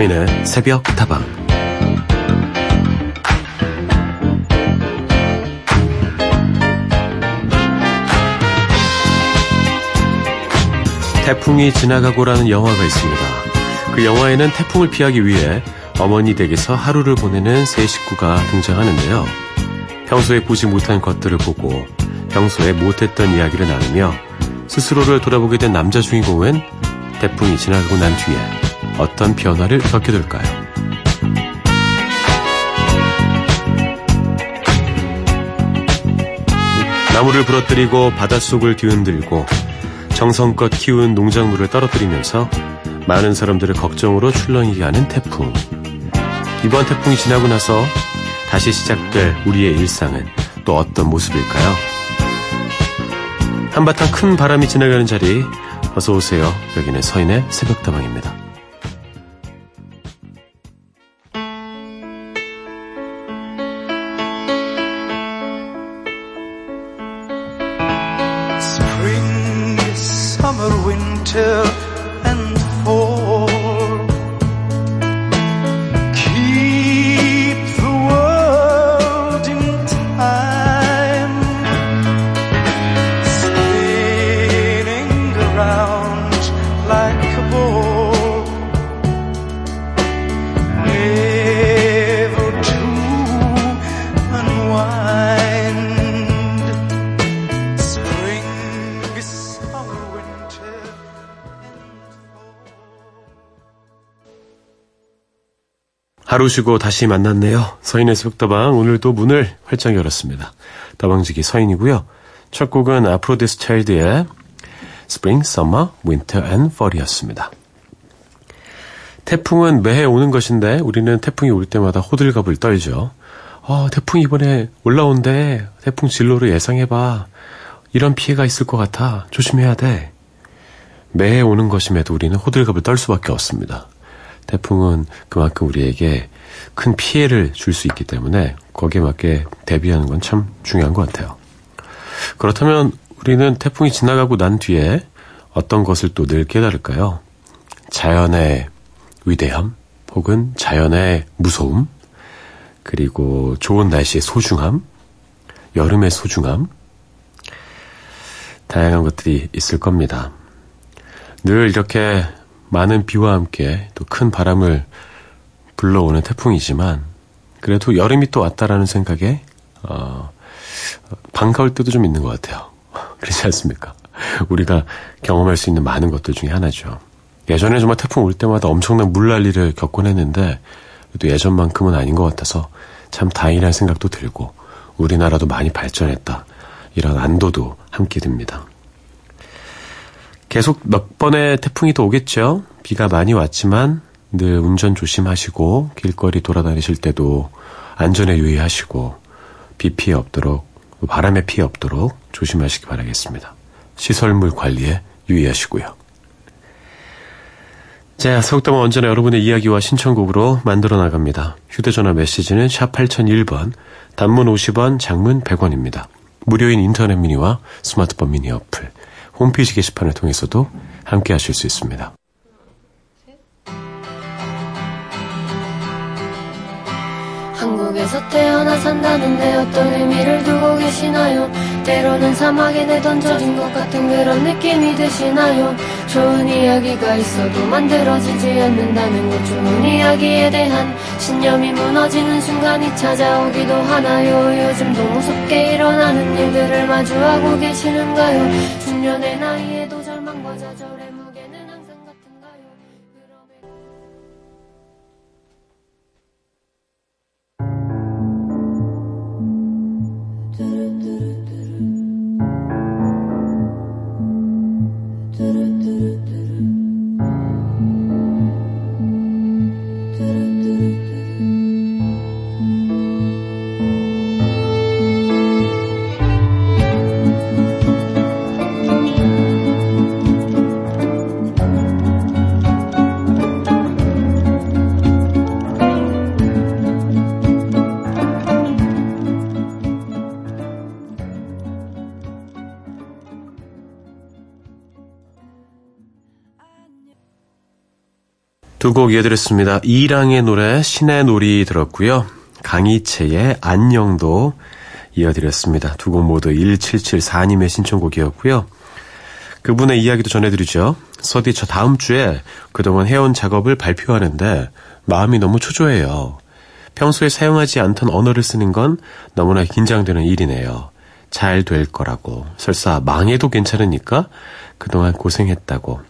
서인의 새벽 다방 태풍이 지나가고라는 영화가 있습니다. 그 영화에는 태풍을 피하기 위해 어머니 댁에서 하루를 보내는 세 식구가 등장하는데요. 평소에 보지 못한 것들을 보고 평소에 못했던 이야기를 나누며 스스로를 돌아보게 된 남자 주인공은 태풍이 지나가고 난 뒤에 어떤 변화를 될까요? 나무를 부러뜨리고 바닷속을 뒤흔들고 정성껏 키운 농작물을 떨어뜨리면서 많은 사람들을 걱정으로 출렁이게 하는 태풍. 이번 태풍이 지나고 나서 다시 시작될 우리의 일상은 또 어떤 모습일까요? 한바탕 큰 바람이 지나가는 자리 어서 오세요. 여기는 서인의 새벽다방입니다. Oh. 하루 쉬고 다시 만났네요. 서인의 새벽다방 오늘도 문을 활짝 열었습니다. 다방지기 서인이고요. 첫 곡은 아프로디스 차일드의 Spring, Summer, Winter and Fall이었습니다. 태풍은 매해 오는 것인데 우리는 태풍이 올 때마다 호들갑을 떨죠. 어, 태풍 이번에 올라온대. 태풍 진로를 예상해봐. 이런 피해가 있을 것 같아. 조심해야 돼. 매해 오는 것임에도 우리는 호들갑을 떨 수밖에 없습니다. 태풍은 그만큼 우리에게 큰 피해를 줄 수 있기 때문에 거기에 맞게 대비하는 건 참 중요한 것 같아요. 그렇다면 우리는 태풍이 지나가고 난 뒤에 어떤 것을 또 늘 깨달을까요? 자연의 위대함, 혹은 자연의 무서움, 그리고 좋은 날씨의 소중함, 여름의 소중함, 다양한 것들이 있을 겁니다. 늘 이렇게 많은 비와 함께 또 큰 바람을 불러오는 태풍이지만 그래도 여름이 또 왔다라는 생각에 어, 반가울 때도 좀 있는 것 같아요. 그렇지 않습니까? 우리가 경험할 수 있는 많은 것들 중에 하나죠. 예전에 정말 태풍 올 때마다 엄청난 물난리를 겪곤 했는데 또 예전만큼은 아닌 것 같아서 참 다행이라는 생각도 들고 우리나라도 많이 발전했다. 이런 안도도 함께 듭니다. 계속 몇 번의 태풍이 더 오겠죠. 비가 많이 왔지만 늘 운전 조심하시고 길거리 돌아다니실 때도 안전에 유의하시고 비 피해 없도록 바람에 피해 없도록 조심하시기 바라겠습니다. 시설물 관리에 유의하시고요. 자, 서울담은 언제나 여러분의 이야기와 신청곡으로 만들어 나갑니다. 휴대전화 메시지는 샵 8001번, 단문 50원, 장문 100원입니다. 무료인 인터넷 미니와 스마트폰 미니 어플, 홈페이지 게시판을 통해서도 함께 하실 수 있습니다. 한국에서 태어나 산다는데 어떤 의미를 두고 계시나요? 때로는 사막에 내던져진 것 같은 그런 느낌이 드시나요? 좋은 이야기가 있어도 만들어지지 않는다는 것 좋은 이야기에 대한 신념이 무너지는 순간이 찾아오기도 하나요? 요즘도 무섭게 일어나는 일들을 마주하고 계시는가요? 중년의 나이에도 두 곡 이어드렸습니다. 이랑의 노래 신의 놀이 들었고요. 강희채의 안녕도 이어드렸습니다. 두 곡 모두 1774님의 신청곡이었고요. 그분의 이야기도 전해드리죠. 서디 저 다음 주에 그동안 해온 작업을 발표하는데 마음이 너무 초조해요. 평소에 사용하지 않던 언어를 쓰는 건 너무나 긴장되는 일이네요. 잘 될 거라고. 설사 망해도 괜찮으니까 그동안 고생했다고.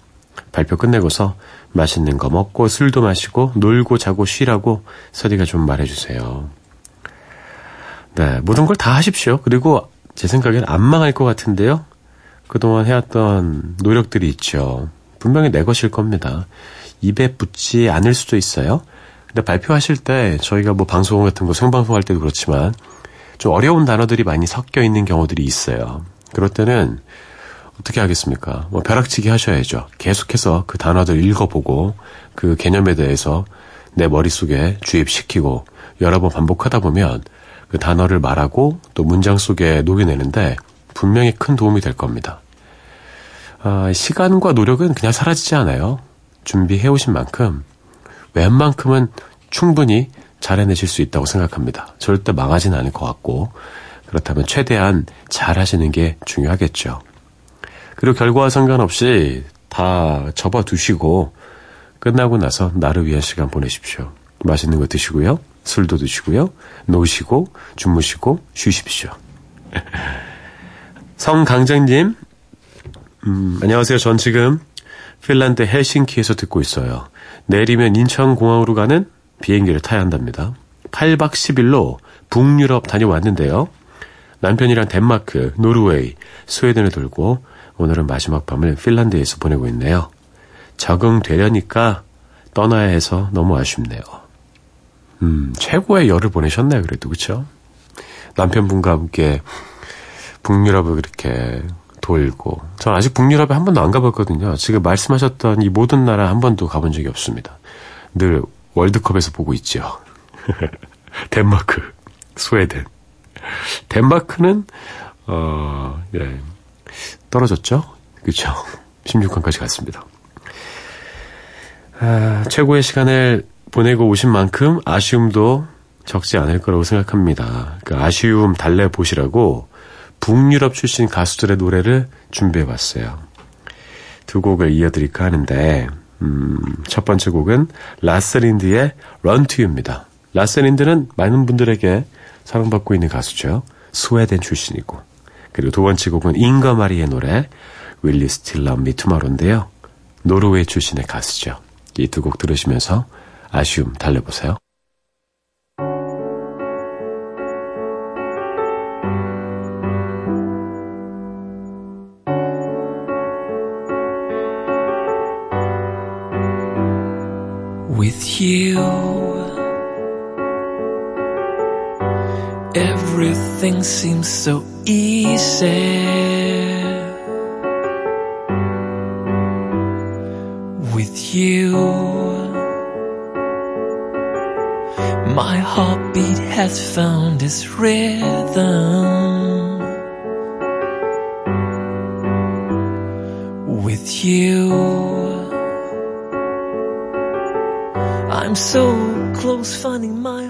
발표 끝내고서 맛있는 거 먹고 술도 마시고 놀고 자고 쉬라고 서디가 좀 말해주세요. 네, 모든 걸 다 하십시오. 그리고 제 생각엔 안 망할 것 같은데요. 그동안 해왔던 노력들이 있죠. 분명히 내 것일 겁니다. 입에 붙지 않을 수도 있어요. 근데 발표하실 때 저희가 뭐 방송 같은 거 생방송할 때도 그렇지만 좀 어려운 단어들이 많이 섞여 있는 경우들이 있어요. 그럴 때는 어떻게 하겠습니까? 뭐 벼락치기 하셔야죠. 계속해서 그 단어들 읽어보고 그 개념에 대해서 내 머릿속에 주입시키고 여러 번 반복하다 보면 그 단어를 말하고 또 문장 속에 녹여내는데 분명히 큰 도움이 될 겁니다. 아, 시간과 노력은 그냥 사라지지 않아요. 준비해 오신 만큼 웬만큼은 충분히 잘 해내실 수 있다고 생각합니다. 절대 망하진 않을 것 같고 그렇다면 최대한 잘 하시는 게 중요하겠죠. 그리고 결과와 상관없이 다 접어두시고 끝나고 나서 나를 위한 시간 보내십시오. 맛있는 거 드시고요. 술도 드시고요. 노시고 주무시고 쉬십시오. 성강장님, 음, 안녕하세요. 전 지금 핀란드 헬싱키에서 듣고 있어요. 내일이면 인천공항으로 가는 비행기를 타야 한답니다. 8박 10일로 북유럽 다녀왔는데요. 남편이랑 덴마크, 노르웨이, 스웨덴을 돌고 오늘은 마지막 밤을 핀란드에서 보내고 있네요. 적응되려니까 떠나야 해서 너무 아쉽네요. 음, 최고의 열을 보내셨네요, 그래도, 그쵸? 남편분과 함께 북유럽을 그렇게 돌고. 전 아직 북유럽에 한 번도 안 가봤거든요. 지금 말씀하셨던 이 모든 나라 한 번도 가본 적이 없습니다. 늘 월드컵에서 보고 있죠. 덴마크, 스웨덴. 덴마크는, 어, 예, 떨어졌죠? 그쵸? 16강까지 갔습니다. 아, 최고의 시간을 보내고 오신 만큼 아쉬움도 적지 않을 거라고 생각합니다. 그 아쉬움 달래보시라고 북유럽 출신 가수들의 노래를 준비해봤어요. 두 곡을 이어드릴까 하는데, 음, 첫 번째 곡은 라세 린드의 Run to You입니다. 라세 린드는 많은 분들에게 사랑받고 있는 가수죠. 스웨덴 출신이고. 그리고 두 번째 곡은 잉거 마리의 노래 Will You Still Love Me Tomorrow인데요. 노르웨이 출신의 가수죠. 이 두 곡 들으시면서 아쉬움 달래보세요. With you Everything seems so easy with you. My heartbeat has found its rhythm. With you, I'm so close finding my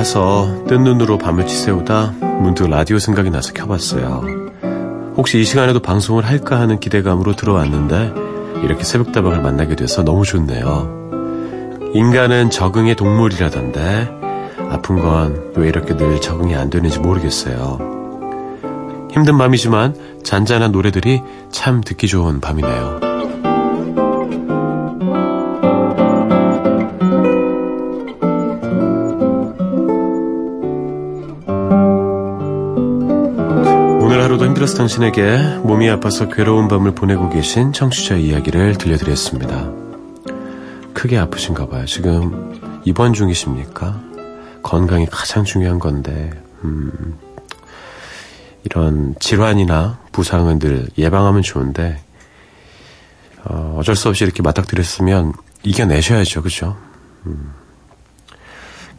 파서 뜬 눈으로 밤을 지새우다 문득 라디오 생각이 나서 켜봤어요. 혹시 이 시간에도 방송을 할까 하는 기대감으로 들어왔는데 이렇게 새벽다방을 만나게 돼서 너무 좋네요. 인간은 적응의 동물이라던데 아픈 건 왜 이렇게 늘 적응이 안 되는지 모르겠어요. 힘든 밤이지만 잔잔한 노래들이 참 듣기 좋은 밤이네요. 당신에게 몸이 아파서 괴로운 밤을 보내고 계신 청취자 이야기를 들려드렸습니다. 크게 아프신가 봐요. 지금 입원 중이십니까? 건강이 가장 중요한 건데, 음, 이런 질환이나 부상은 늘 예방하면 좋은데, 어, 어쩔 수 없이 이렇게 맞닥뜨렸으면 이겨내셔야죠. 그죠? 음,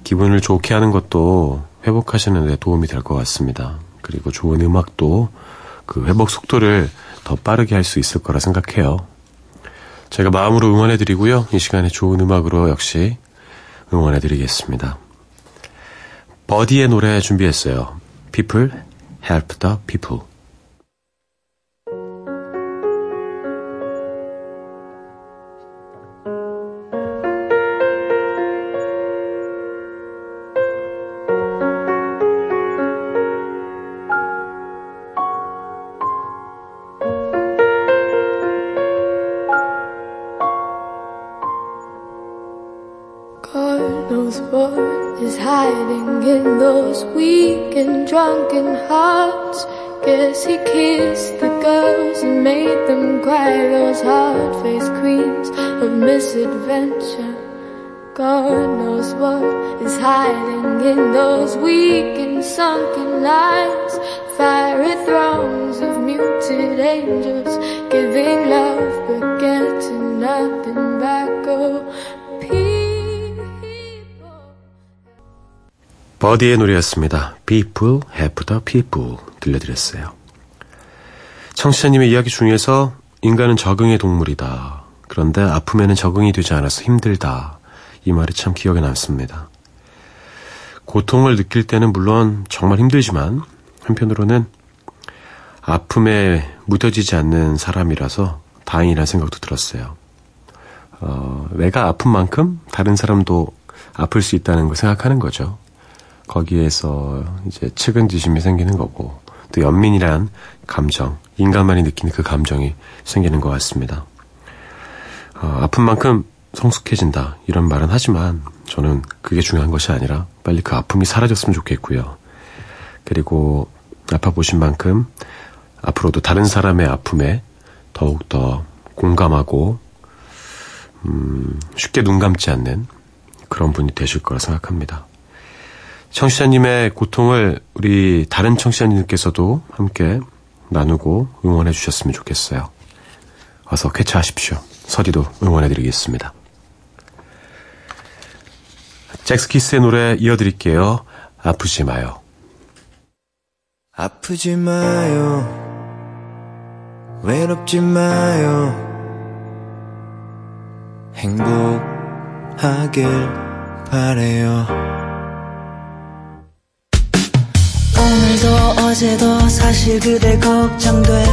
기분을 좋게 하는 것도 회복하시는 데 도움이 될 것 같습니다. 그리고 좋은 음악도 그 회복 속도를 더 빠르게 할 수 있을 거라 생각해요. 제가 마음으로 응원해드리고요. 이 시간에 좋은 음악으로 역시 응원해드리겠습니다. 버디의 노래 준비했어요. People help the people. Drunken hearts. Guess he kissed the girls and made them cry, those hard-faced queens of misadventure. God knows what is hiding in those weak and sunken lines. Fiery throngs of muted angels giving love but getting nothing back. Oh, 버디의 노래였습니다. People have the people 들려드렸어요. 청취자님의 이야기 중에서 인간은 적응의 동물이다. 그런데 아픔에는 적응이 되지 않아서 힘들다. 이 말이 참 기억에 남습니다. 고통을 느낄 때는 물론 정말 힘들지만 한편으로는 아픔에 묻어지지 않는 사람이라서 다행이라는 생각도 들었어요. 어, 내가 아픈 만큼 다른 사람도 아플 수 있다는 걸 생각하는 거죠. 거기에서 이제 측은지심이 생기는 거고 또 연민이란 감정, 인간만이 느끼는 그 감정이 생기는 것 같습니다. 어, 아픈 만큼 성숙해진다 이런 말은 하지만 저는 그게 중요한 것이 아니라 빨리 그 아픔이 사라졌으면 좋겠고요. 그리고 아파 보신 만큼 앞으로도 다른 사람의 아픔에 더욱 더 공감하고 음, 쉽게 눈 감지 않는 그런 분이 되실 거라 생각합니다. 청취자님의 고통을 우리 다른 청취자님께서도 함께 나누고 응원해 주셨으면 좋겠어요. 어서 쾌차하십시오. 서디도 응원해 드리겠습니다. 잭스키스의 노래 이어드릴게요. 아프지 마요. 아프지 마요. 외롭지 마요. 행복하길 바래요. 오늘도 어제도 사실 그대 걱정돼.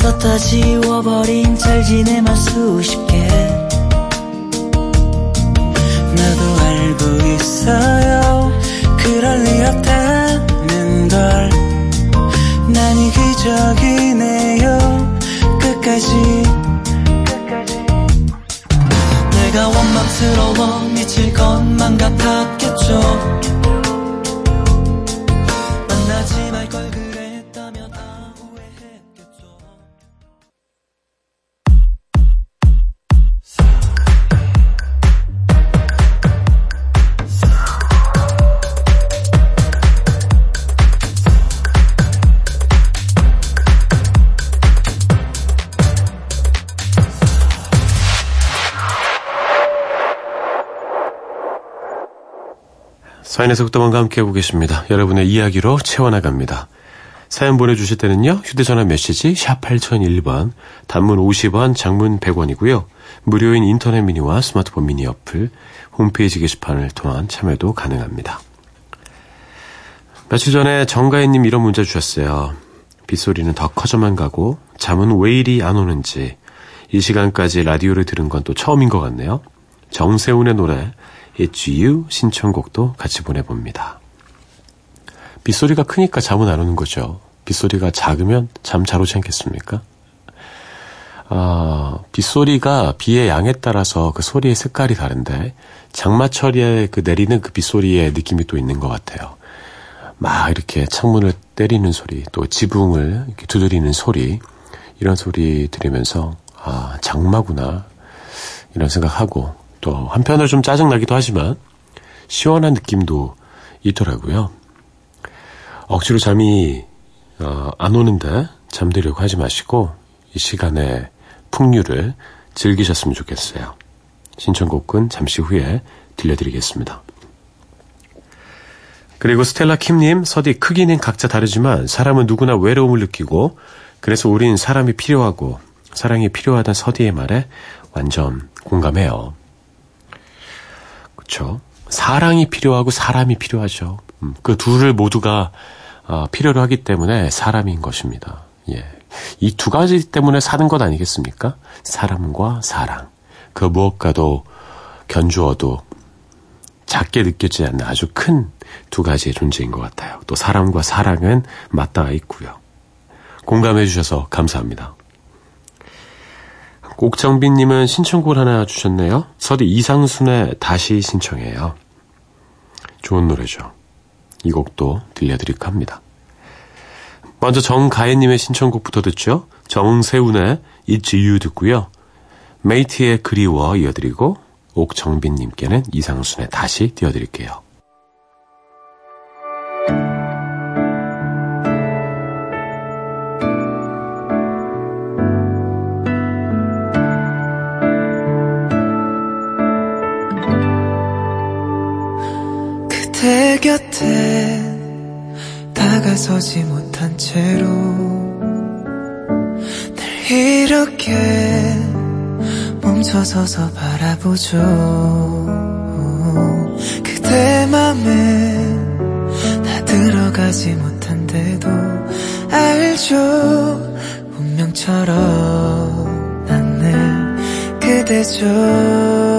썼다 지워버린 잘 지내만 수십 개. 나도 알고 있어요. 그럴 리 없다는 걸. 난 이 기적이네요. 끝까지. 내가 원망스러워 미칠 것만 같았겠죠 사인의 속도만과 함께하고 계십니다. 여러분의 이야기로 채워나갑니다. 사연 보내주실 때는요. 휴대전화 메시지 샵 8001번, 단문 50원, 장문 100원이고요. 무료인 인터넷 미니와 스마트폰 미니 어플, 홈페이지 게시판을 통한 참여도 가능합니다. 며칠 전에 정가희님 이런 문자 주셨어요. 빗소리는 더 커져만 가고 잠은 왜 이리 안 오는지 이 시간까지 라디오를 들은 건 또 처음인 것 같네요. 정세훈의 노래 You 신청곡도 같이 보내봅니다. 빗소리가 크니까 잠은 안 오는 거죠. 빗소리가 작으면 잠 잘 오지 않겠습니까? 아, 빗소리가 비의 양에 따라서 그 소리의 색깔이 다른데 장마철에 그 내리는 그 빗소리의 느낌이 또 있는 것 같아요. 막 이렇게 창문을 때리는 소리, 또 지붕을 두드리는 소리, 이런 소리 들으면서 아, 장마구나. 이런 생각하고 또 한편으로 좀 짜증나기도 하지만 시원한 느낌도 있더라고요. 억지로 잠이 어, 안 오는데 잠들려고 하지 마시고 이 시간에 풍류를 즐기셨으면 좋겠어요. 신청곡은 잠시 후에 들려드리겠습니다. 그리고 스텔라 킴님, 서디 크기는 각자 다르지만 사람은 누구나 외로움을 느끼고 그래서 우린 사람이 필요하고 사랑이 필요하다는 서디의 말에 완전 공감해요. 그렇죠? 사랑이 필요하고 사람이 필요하죠. 음, 그 둘을 모두가 어, 필요로 하기 때문에 사람인 것입니다. 예. 이 두 가지 때문에 사는 것 아니겠습니까? 사람과 사랑. 그 무엇과도 견주어도 작게 느껴지지 않는 아주 큰 두 가지의 존재인 것 같아요. 또 사람과 사랑은 맞닿아 있고요. 공감해 주셔서 감사합니다. 옥정빈님은 신청곡을 하나 주셨네요. 서디 이상순의 다시 신청해요. 좋은 노래죠. 이 곡도 들려드릴까 합니다. 먼저 정가혜님의 신청곡부터 듣죠. 정세훈의 It's You 듣고요. 메이트의 그리워 이어드리고 옥정빈님께는 이상순의 다시 띄워드릴게요. 다가서지 못한 채로 날 이렇게 멈춰서서 바라보죠. 그대 맘에 나 들어가지 못한데도 알죠. 운명처럼 난 늘 그대죠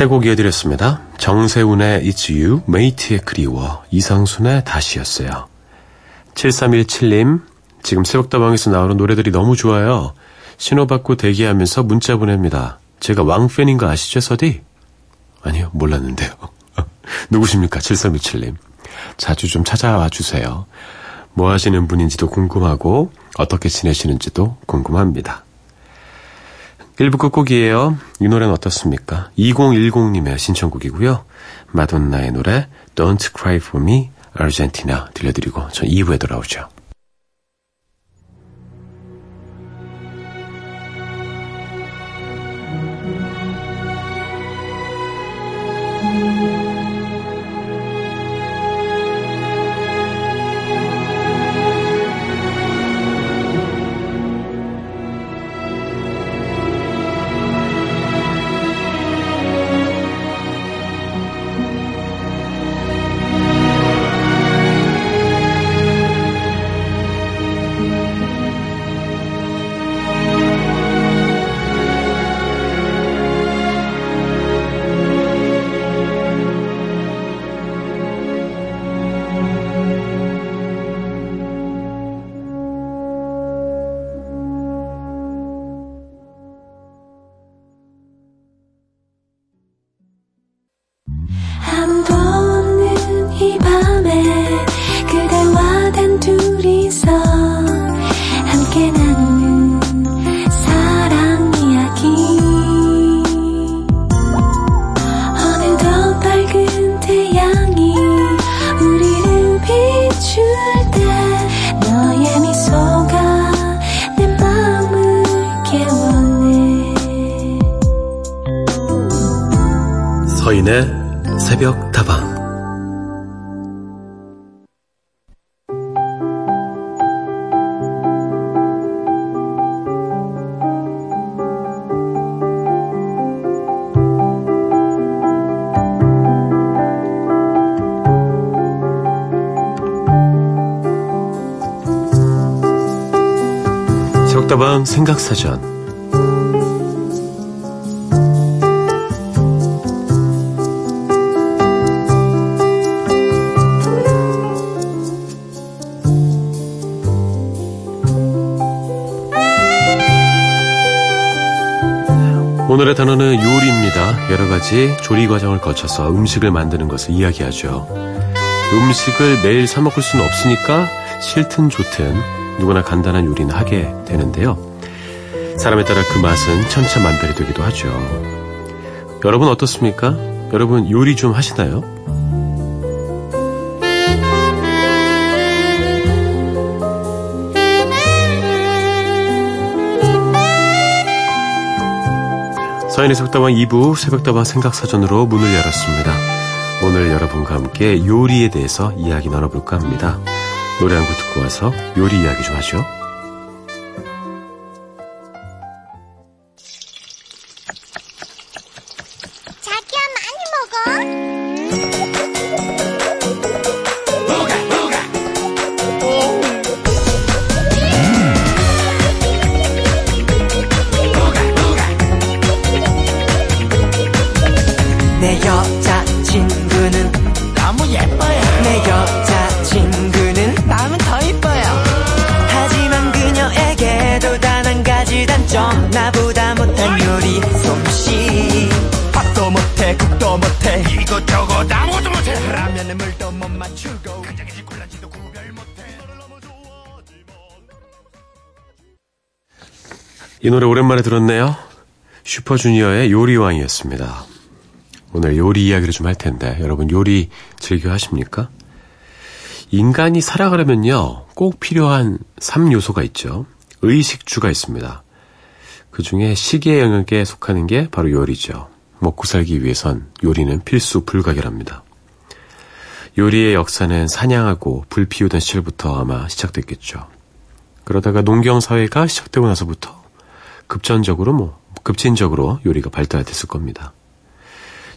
세 곡 이어드렸습니다. 정세훈의 It's You, 메이트의 그리워, 이상순의 다시였어요. 7317님, 지금 새벽다방에서 나오는 노래들이 너무 좋아요. 신호받고 대기하면서 문자 보냅니다. 제가 왕팬인 거 아시죠, 서디? 아니요, 몰랐는데요. 누구십니까, 7317님. 자주 좀 찾아와 주세요. 뭐 하시는 분인지도 궁금하고, 어떻게 지내시는지도 궁금합니다. 1부 끝곡이에요. 이 노래는 어떻습니까? 2010님의 신청곡이고요. 마돈나의 노래 Don't Cry For Me, Argentina 들려드리고 전 2부에 돌아오죠. 새벽다방 생각사전 오늘의 단어는 요리입니다. 여러 가지 조리 과정을 거쳐서 음식을 만드는 것을 이야기하죠. 음식을 매일 사 먹을 수는 없으니까 싫든 좋든 누구나 간단한 요리는 하게 되는데요. 사람에 따라 그 맛은 천차만별이 되기도 하죠. 여러분 어떻습니까? 여러분 요리 좀 하시나요? 서인의 새벽다방 2부 새벽다방 생각사전으로 문을 열었습니다. 오늘 여러분과 함께 요리에 대해서 이야기 나눠볼까 합니다. 노래 한 곡 듣고 와서 요리 이야기 좀 하죠. 이 노래 오랜만에 들었네요. 슈퍼주니어의 요리왕이었습니다. 오늘 요리 이야기를 좀 할 텐데 여러분 요리 즐겨 하십니까? 인간이 살아가려면요 꼭 필요한 3요소가 있죠. 의식주가 있습니다. 그 중에 식의 영역에 속하는 게 바로 요리죠. 먹고 살기 위해선 요리는 필수 불가결합니다. 요리의 역사는 사냥하고 불 피우던 시절부터 아마 시작됐겠죠. 그러다가 농경사회가 시작되고 나서부터 급전적으로 뭐 급진적으로 요리가 발달됐을 겁니다.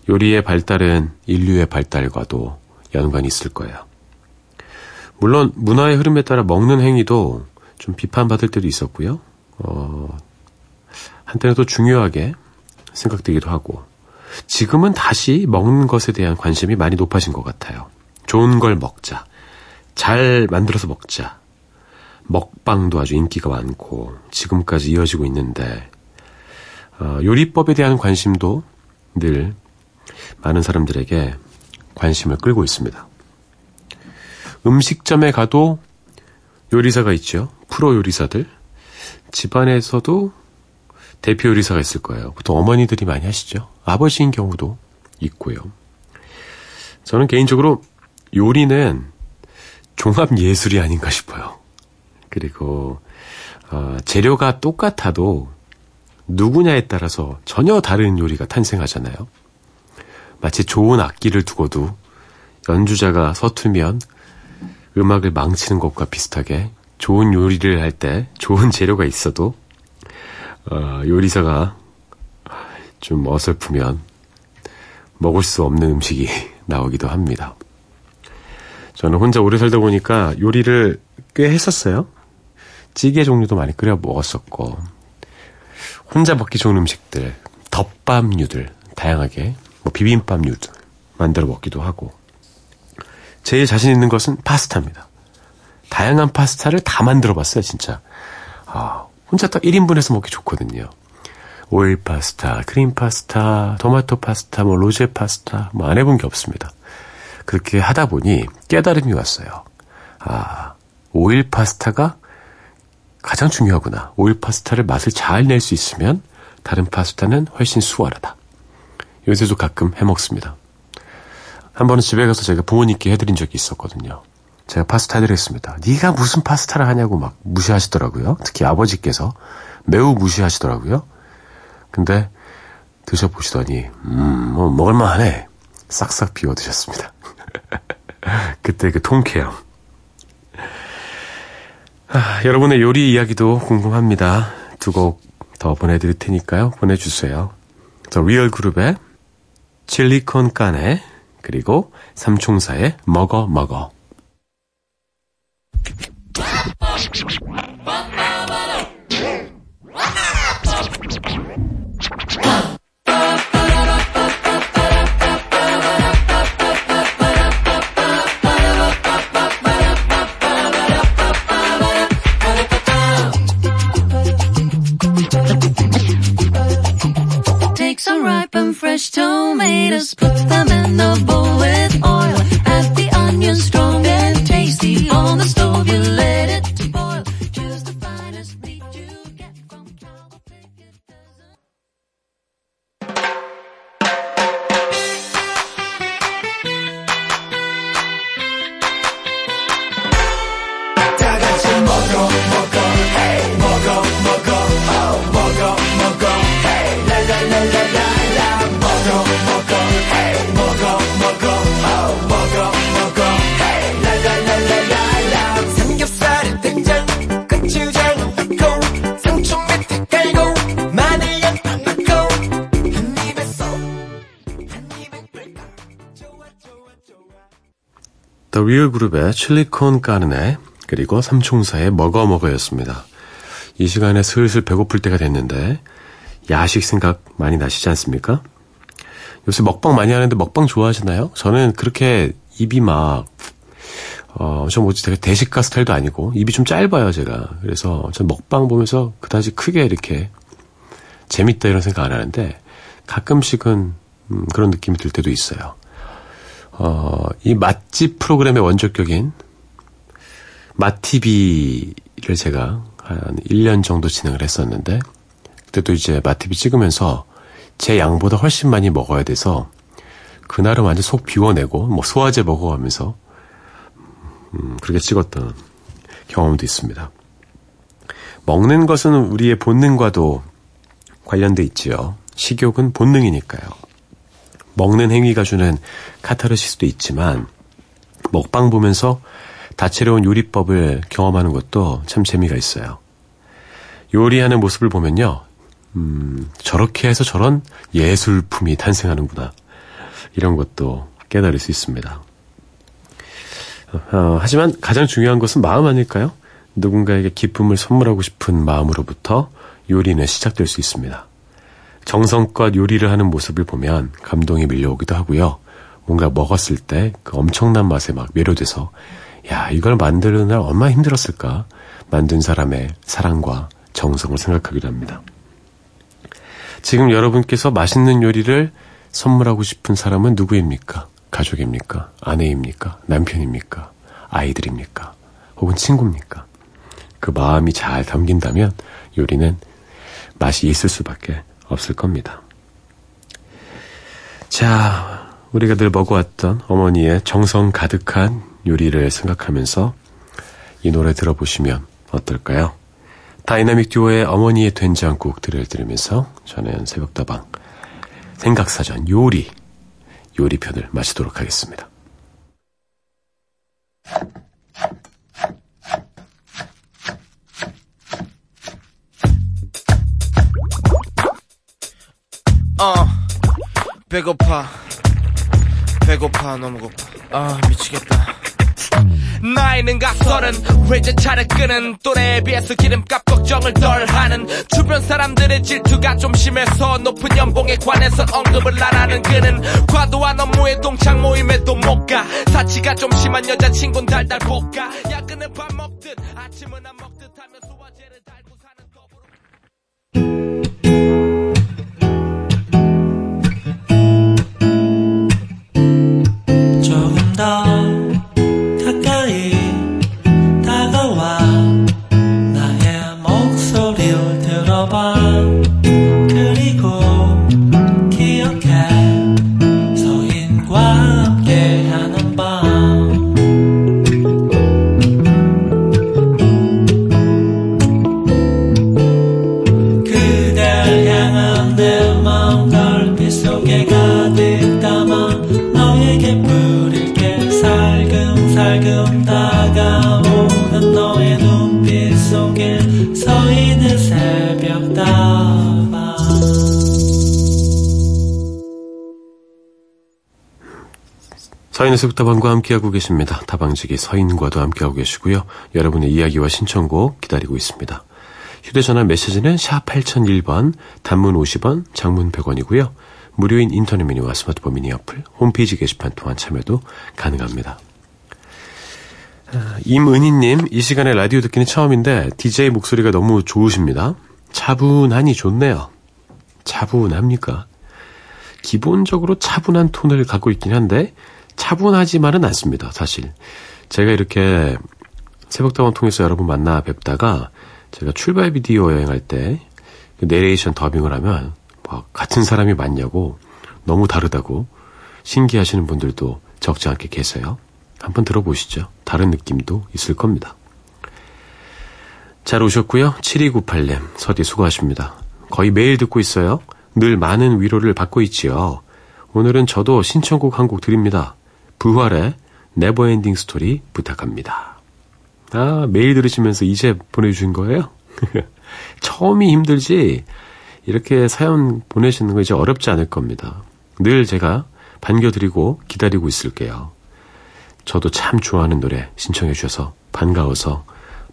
요리의 발달은 인류의 발달과도 연관이 있을 거예요. 물론 문화의 흐름에 따라 먹는 행위도 좀 비판받을 때도 있었고요. 어, 한때는 또 중요하게 생각되기도 하고 지금은 다시 먹는 것에 대한 관심이 많이 높아진 것 같아요. 좋은 걸 먹자. 잘 만들어서 먹자. 먹방도 아주 인기가 많고 지금까지 이어지고 있는데 어, 요리법에 대한 관심도 늘 많은 사람들에게 관심을 끌고 있습니다. 음식점에 가도 요리사가 있죠. 프로 요리사들. 집안에서도 대표 요리사가 있을 거예요. 보통 어머니들이 많이 하시죠. 아버지인 경우도 있고요. 저는 개인적으로 요리는 종합 예술이 아닌가 싶어요. 그리고 어, 재료가 똑같아도 누구냐에 따라서 전혀 다른 요리가 탄생하잖아요. 마치 좋은 악기를 두고도 연주자가 서투면 음악을 망치는 것과 비슷하게 좋은 요리를 할 때 좋은 재료가 있어도 어, 요리사가 좀 어설프면 먹을 수 없는 음식이 나오기도 합니다. 저는 혼자 오래 살다 보니까 요리를 꽤 했었어요. 찌개 종류도 많이 끓여 먹었었고 혼자 먹기 좋은 음식들, 덮밥류들 다양하게 뭐 비빔밥류들 만들어 먹기도 하고 제일 자신 있는 것은 파스타입니다. 다양한 파스타를 다 만들어 봤어요, 진짜. 아, 혼자 딱 1인분해서 먹기 좋거든요. 오일 파스타, 크림 파스타, 토마토 파스타, 뭐 로제 파스타, 뭐 안 해본 게 없습니다. 그렇게 하다 보니 깨달음이 왔어요. 아, 오일 파스타가 가장 중요하구나. 오일 파스타를 맛을 잘 낼 수 있으면 다른 파스타는 훨씬 수월하다. 요새도 가끔 해 먹습니다. 한 번은 집에 가서 제가 부모님께 해드린 적이 있었거든요. 제가 파스타 해드렸습니다. 네가 무슨 파스타를 하냐고 막 무시하시더라고요. 특히 아버지께서 매우 무시하시더라고요. 근데 드셔보시더니 음, 뭐 먹을만하네. 싹싹 비워 드셨습니다. 그때 그 통쾌함. 아, 여러분의 요리 이야기도 궁금합니다. 두 곡 더 보내드릴 테니까요. 보내주세요. 더 리얼 그룹의 칠리콘 깐에 그리고 삼총사의 먹어 먹어. Some ripe and fresh tomatoes, put them in the bowl with oil. Add the onions strong and tasty. On the stove you let it The Real Group의 Chili con Carne 그리고 삼총사의 먹어 먹어였습니다. 이 시간에 슬슬 배고플 때가 됐는데 야식 생각 많이 나시지 않습니까? 요새 먹방 많이 하는데 먹방 좋아하시나요? 저는 그렇게 입이 막 어, 저 뭐지 되게 대식가 스타일도 아니고 입이 좀 짧아요 제가. 그래서 전 먹방 보면서 그다지 크게 이렇게 재밌다 이런 생각 안 하는데 가끔씩은 음, 그런 느낌이 들 때도 있어요. 어, 이 맛집 프로그램의 원조격인 맛TV를 제가 한 1년 정도 진행을 했었는데, 그때도 이제 맛TV 찍으면서 제 양보다 훨씬 많이 먹어야 돼서, 그날은 완전 속 비워내고, 뭐 소화제 먹어가면서, 음, 그렇게 찍었던 경험도 있습니다. 먹는 것은 우리의 본능과도 관련돼 있지요. 식욕은 본능이니까요. 먹는 행위가 주는 카타르시스도 있지만 먹방 보면서 다채로운 요리법을 경험하는 것도 참 재미가 있어요. 요리하는 모습을 보면요. 음, 저렇게 해서 저런 예술품이 탄생하는구나. 이런 것도 깨달을 수 있습니다. 어, 하지만 가장 중요한 것은 마음 아닐까요? 누군가에게 기쁨을 선물하고 싶은 마음으로부터 요리는 시작될 수 있습니다. 정성껏 요리를 하는 모습을 보면 감동이 밀려오기도 하고요. 뭔가 먹었을 때 그 엄청난 맛에 막 매료돼서 야 이걸 만드는 날 얼마나 힘들었을까 만든 사람의 사랑과 정성을 생각하기도 합니다. 지금 여러분께서 맛있는 요리를 선물하고 싶은 사람은 누구입니까? 가족입니까? 아내입니까? 남편입니까? 아이들입니까? 혹은 친구입니까? 그 마음이 잘 담긴다면 요리는 맛이 있을 수밖에 없을 겁니다. 자, 우리가 늘 먹어왔던 어머니의 정성 가득한 요리를 생각하면서 이 노래 들어보시면 어떨까요? 다이나믹 듀오의 어머니의 된장국 들려드리면서 저는 새벽다방 생각사전 요리 요리편을 마치도록 하겠습니다. 배고파. 배고파 너무 고파. 아 미치겠다. 나이는 각서는 회제차를 끄는 또래에 비해서 기름값 걱정을 덜 하는 주변 사람들의 질투가 좀 심해서 높은 연봉에 관해서 언급을 안 하는 그는 과도한 업무에 동창 모임에도 못 가. 사치가 좀 심한 여자친구는 달달 볶아 야근은 밥 먹듯 아침은 안 먹듯 하며 소화제를 달고 사는 거부로 이 서인의 새벽다방과 함께하고 계십니다. 다방지기 서인과도 함께하고 계시고요. 여러분의 이야기와 신청곡 기다리고 있습니다. 휴대전화 메시지는 샵 8001번, 단문 50원, 장문 100원이고요. 무료인 인터넷 미니와 스마트폰 미니 어플, 홈페이지 게시판 통한 참여도 가능합니다. 아, 임은희님, 이 시간에 라디오 듣기는 처음인데 DJ 목소리가 너무 좋으십니다. 차분하니 좋네요. 차분합니까? 기본적으로 차분한 톤을 갖고 있긴 한데 차분하지만은 않습니다. 사실 제가 이렇게 새벽다원 통해서 여러분 만나 뵙다가 제가 출발 비디오 여행할 때그 내레이션 더빙을 하면 막 같은 사람이 맞냐고 너무 다르다고 신기하시는 분들도 적지 않게 계세요. 한번 들어보시죠. 다른 느낌도 있을 겁니다. 잘 오셨고요. 7298님, 서디 수고하십니다. 거의 매일 듣고 있어요. 늘 많은 위로를 받고 있지요. 오늘은 저도 신청곡 한 곡 드립니다. 부활의 Never Ending Story 부탁합니다. 아, 매일 들으시면서 이제 보내주신 거예요? 처음이 힘들지, 이렇게 사연 보내시는 거 이제 어렵지 않을 겁니다. 늘 제가 반겨드리고 기다리고 있을게요. 저도 참 좋아하는 노래 신청해 주셔서 반가워서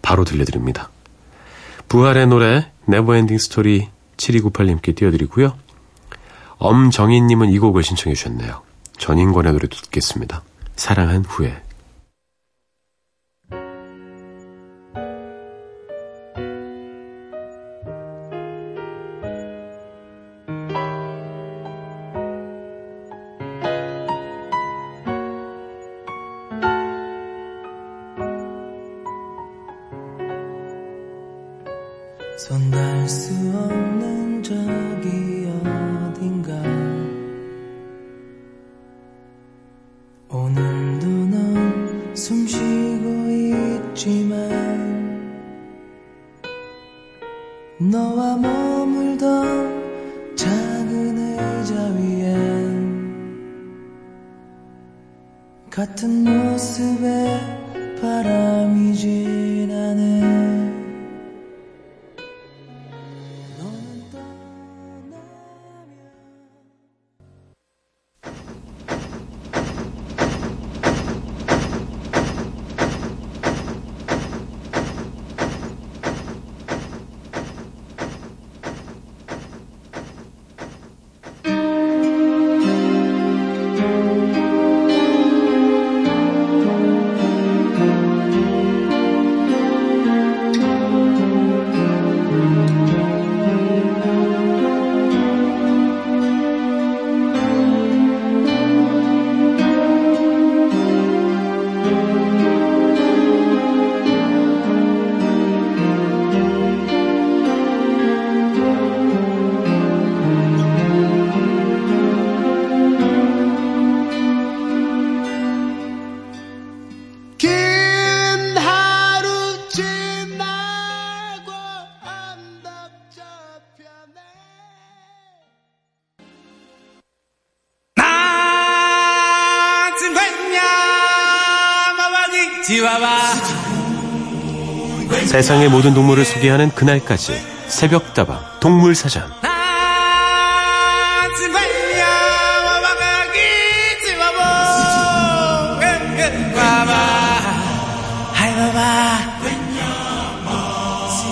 바로 들려드립니다. 부활의 노래 Never Ending Story 7298님께 띄워드리고요. 엄정희님은 이 곡을 신청해 주셨네요. 전인권의 노래도 듣겠습니다. 사랑한 후에. 세상의 모든 동물을 소개하는 그날까지 새벽다방 동물사전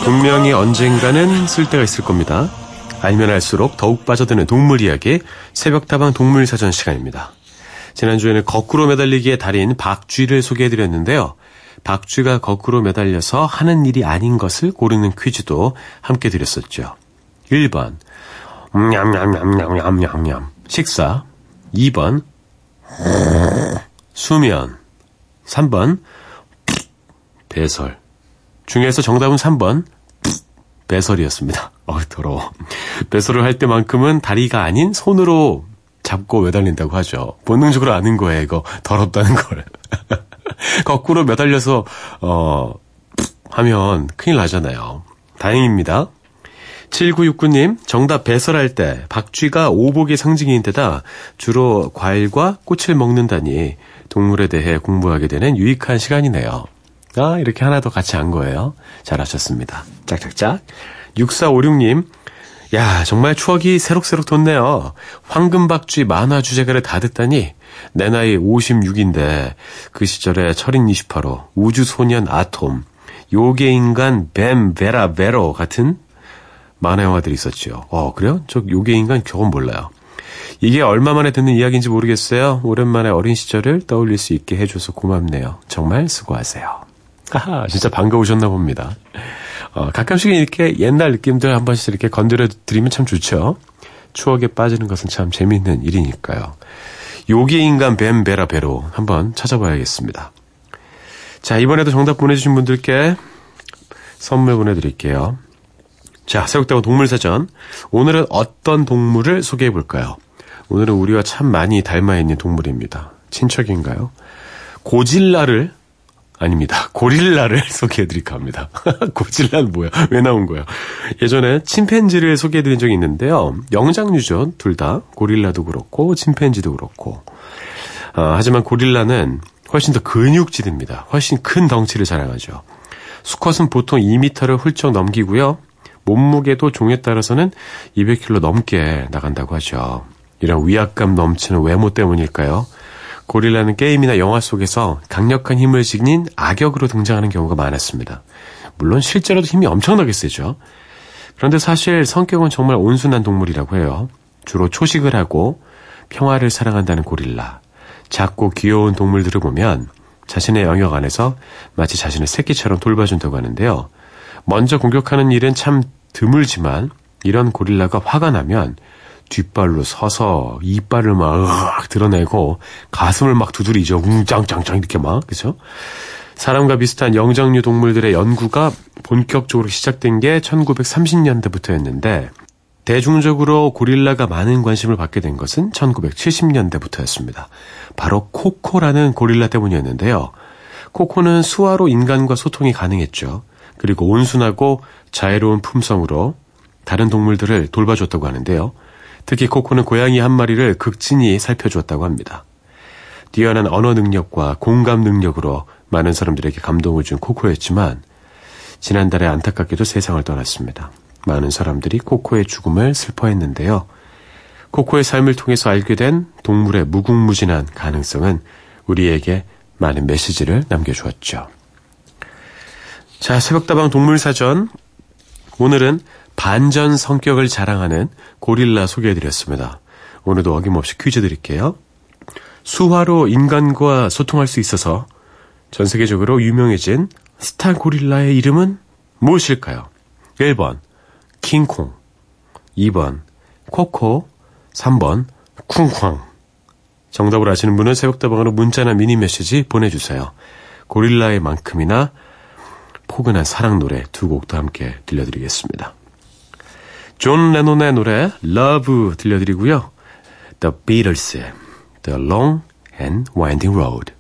분명히 언젠가는 쓸 때가 있을 겁니다. 알면 알수록 더욱 빠져드는 동물 이야기 새벽다방 동물사전 시간입니다. 지난주에는 거꾸로 매달리기의 달인 박쥐를 소개해드렸는데요. 박쥐가 거꾸로 매달려서 하는 일이 아닌 것을 고르는 퀴즈도 함께 드렸었죠. 1번 냠냠냠냠냠냠냠 식사 2번 수면 3번 배설 중에서 정답은 3번 배설이었습니다. 어 더러워. 배설을 할 때만큼은 다리가 아닌 손으로 잡고 매달린다고 하죠. 본능적으로 아는 거예요. 이거 더럽다는 걸. 거꾸로 매달려서 어 하면 큰일 나잖아요. 다행입니다. 7969님, 정답 배설할 때 박쥐가 오복의 상징인 데다 주로 과일과 꽃을 먹는다니 동물에 대해 공부하게 되는 유익한 시간이네요. 아, 이렇게 하나 더 같이 한 거예요. 잘하셨습니다. 짝짝짝. 6456님, 야, 정말 추억이 새록새록 돋네요. 황금박쥐 만화 주제가를 다 듣다니 내 나이 56인데 그 시절에 철인 28호, 우주소년 아톰, 요괴인간 뱀 베라 베로 같은 만화 영화들이 있었죠. 어, 그래요? 저 요괴인간 저건 몰라요. 이게 얼마 만에 듣는 이야기인지 모르겠어요. 오랜만에 어린 시절을 떠올릴 수 있게 해줘서 고맙네요. 정말 수고하세요. 하하, 진짜 반가우셨나 봅니다. 어, 가끔씩 이렇게 옛날 느낌들 한 번씩 이렇게 건드려 드리면 참 좋죠. 추억에 빠지는 것은 참 재미있는 일이니까요. 요기 인간 뱀 베라 베로 한번 찾아봐야겠습니다. 자, 이번에도 정답 보내주신 분들께 선물 보내드릴게요. 자, 새벽다고 동물사전. 오늘은 어떤 동물을 소개해 볼까요? 오늘은 우리와 참 많이 닮아 있는 동물입니다. 친척인가요? 고질라를 아닙니다. 고릴라를 소개해드릴까 합니다. 고질라는 뭐야? 왜 나온 거야? 예전에 침팬지를 소개해드린 적이 있는데요. 영장류죠. 둘 다. 고릴라도 그렇고, 침팬지도 그렇고. 아, 하지만 고릴라는 훨씬 더 근육질입니다. 훨씬 큰 덩치를 자랑하죠. 수컷은 보통 2m를 훌쩍 넘기고요. 몸무게도 종에 따라서는 200kg 넘게 나간다고 하죠. 이런 위압감 넘치는 외모 때문일까요? 고릴라는 게임이나 영화 속에서 강력한 힘을 지닌 악역으로 등장하는 경우가 많았습니다. 물론 실제로도 힘이 엄청나게 세죠. 그런데 사실 성격은 정말 온순한 동물이라고 해요. 주로 초식을 하고 평화를 사랑한다는 고릴라. 작고 귀여운 동물들을 보면 자신의 영역 안에서 마치 자신의 새끼처럼 돌봐준다고 하는데요. 먼저 공격하는 일은 참 드물지만 이런 고릴라가 화가 나면 뒷발로 서서 이빨을 막 드러내고 가슴을 막 두드리죠. 웅짱짱짱 이렇게 막 그죠? 사람과 비슷한 영장류 동물들의 연구가 본격적으로 시작된 게 1930년대부터였는데 대중적으로 고릴라가 많은 관심을 받게 된 것은 1970년대부터였습니다. 바로 코코라는 고릴라 때문이었는데요. 코코는 수화로 인간과 소통이 가능했죠. 그리고 온순하고 자애로운 품성으로 다른 동물들을 돌봐줬다고 하는데요. 특히 코코는 고양이 한 마리를 극진히 살펴주었다고 합니다. 뛰어난 언어 능력과 공감 능력으로 많은 사람들에게 감동을 준 코코였지만 지난달에 안타깝게도 세상을 떠났습니다. 많은 사람들이 코코의 죽음을 슬퍼했는데요. 코코의 삶을 통해서 알게 된 동물의 무궁무진한 가능성은 우리에게 많은 메시지를 남겨주었죠. 자, 새벽다방 동물사전. 오늘은 반전 성격을 자랑하는 고릴라 소개해드렸습니다. 오늘도 어김없이 퀴즈 드릴게요. 수화로 인간과 소통할 수 있어서 전 세계적으로 유명해진 스타 고릴라의 이름은 무엇일까요? 1번 킹콩 2번 코코 3번 쿵쾅 정답을 아시는 분은 새벽다방으로 문자나 미니 메시지 보내주세요. 고릴라의 만큼이나 포근한 사랑 노래 두 곡도 함께 들려드리겠습니다. 존 레논의 노래 Love 들려드리고요. The Beatles, The Long and Winding Road.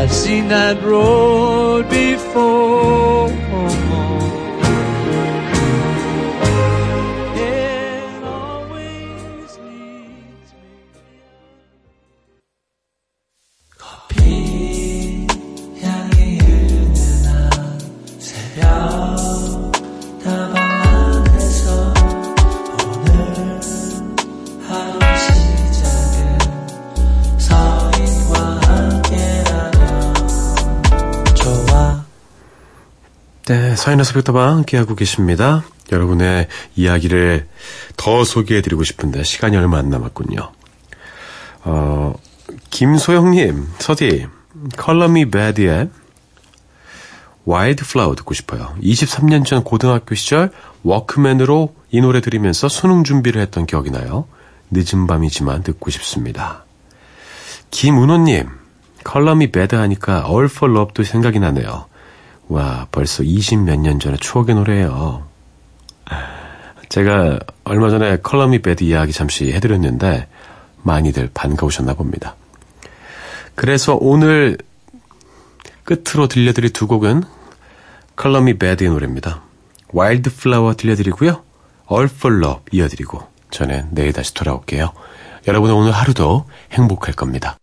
I've seen that road before. 네, 서인의 새벽다방 함께하고 계십니다. 여러분의 이야기를 더 소개해드리고 싶은데 시간이 얼마 안 남았군요. 어, 김소영님, 서디, Color Me Badd의 Wildflower 듣고 싶어요. 23년 전 고등학교 시절 워크맨으로 이 노래 들으면서 수능 준비를 했던 기억이 나요. 늦은 밤이지만 듣고 싶습니다. 김은호님, Color Me Badd 하니까 All for Love도 생각이 나네요. 와, 벌써 20 몇 년 전의 추억의 노래예요. 제가 얼마 전에 Color Me Badd 이야기 잠시 해드렸는데 많이들 반가우셨나 봅니다. 그래서 오늘 끝으로 들려드릴 두 곡은 Color Me Badd의 노래입니다. Wildflower 들려드리고요. Love 이어드리고 저는 내일 다시 돌아올게요. 여러분의 오늘 하루도 행복할 겁니다.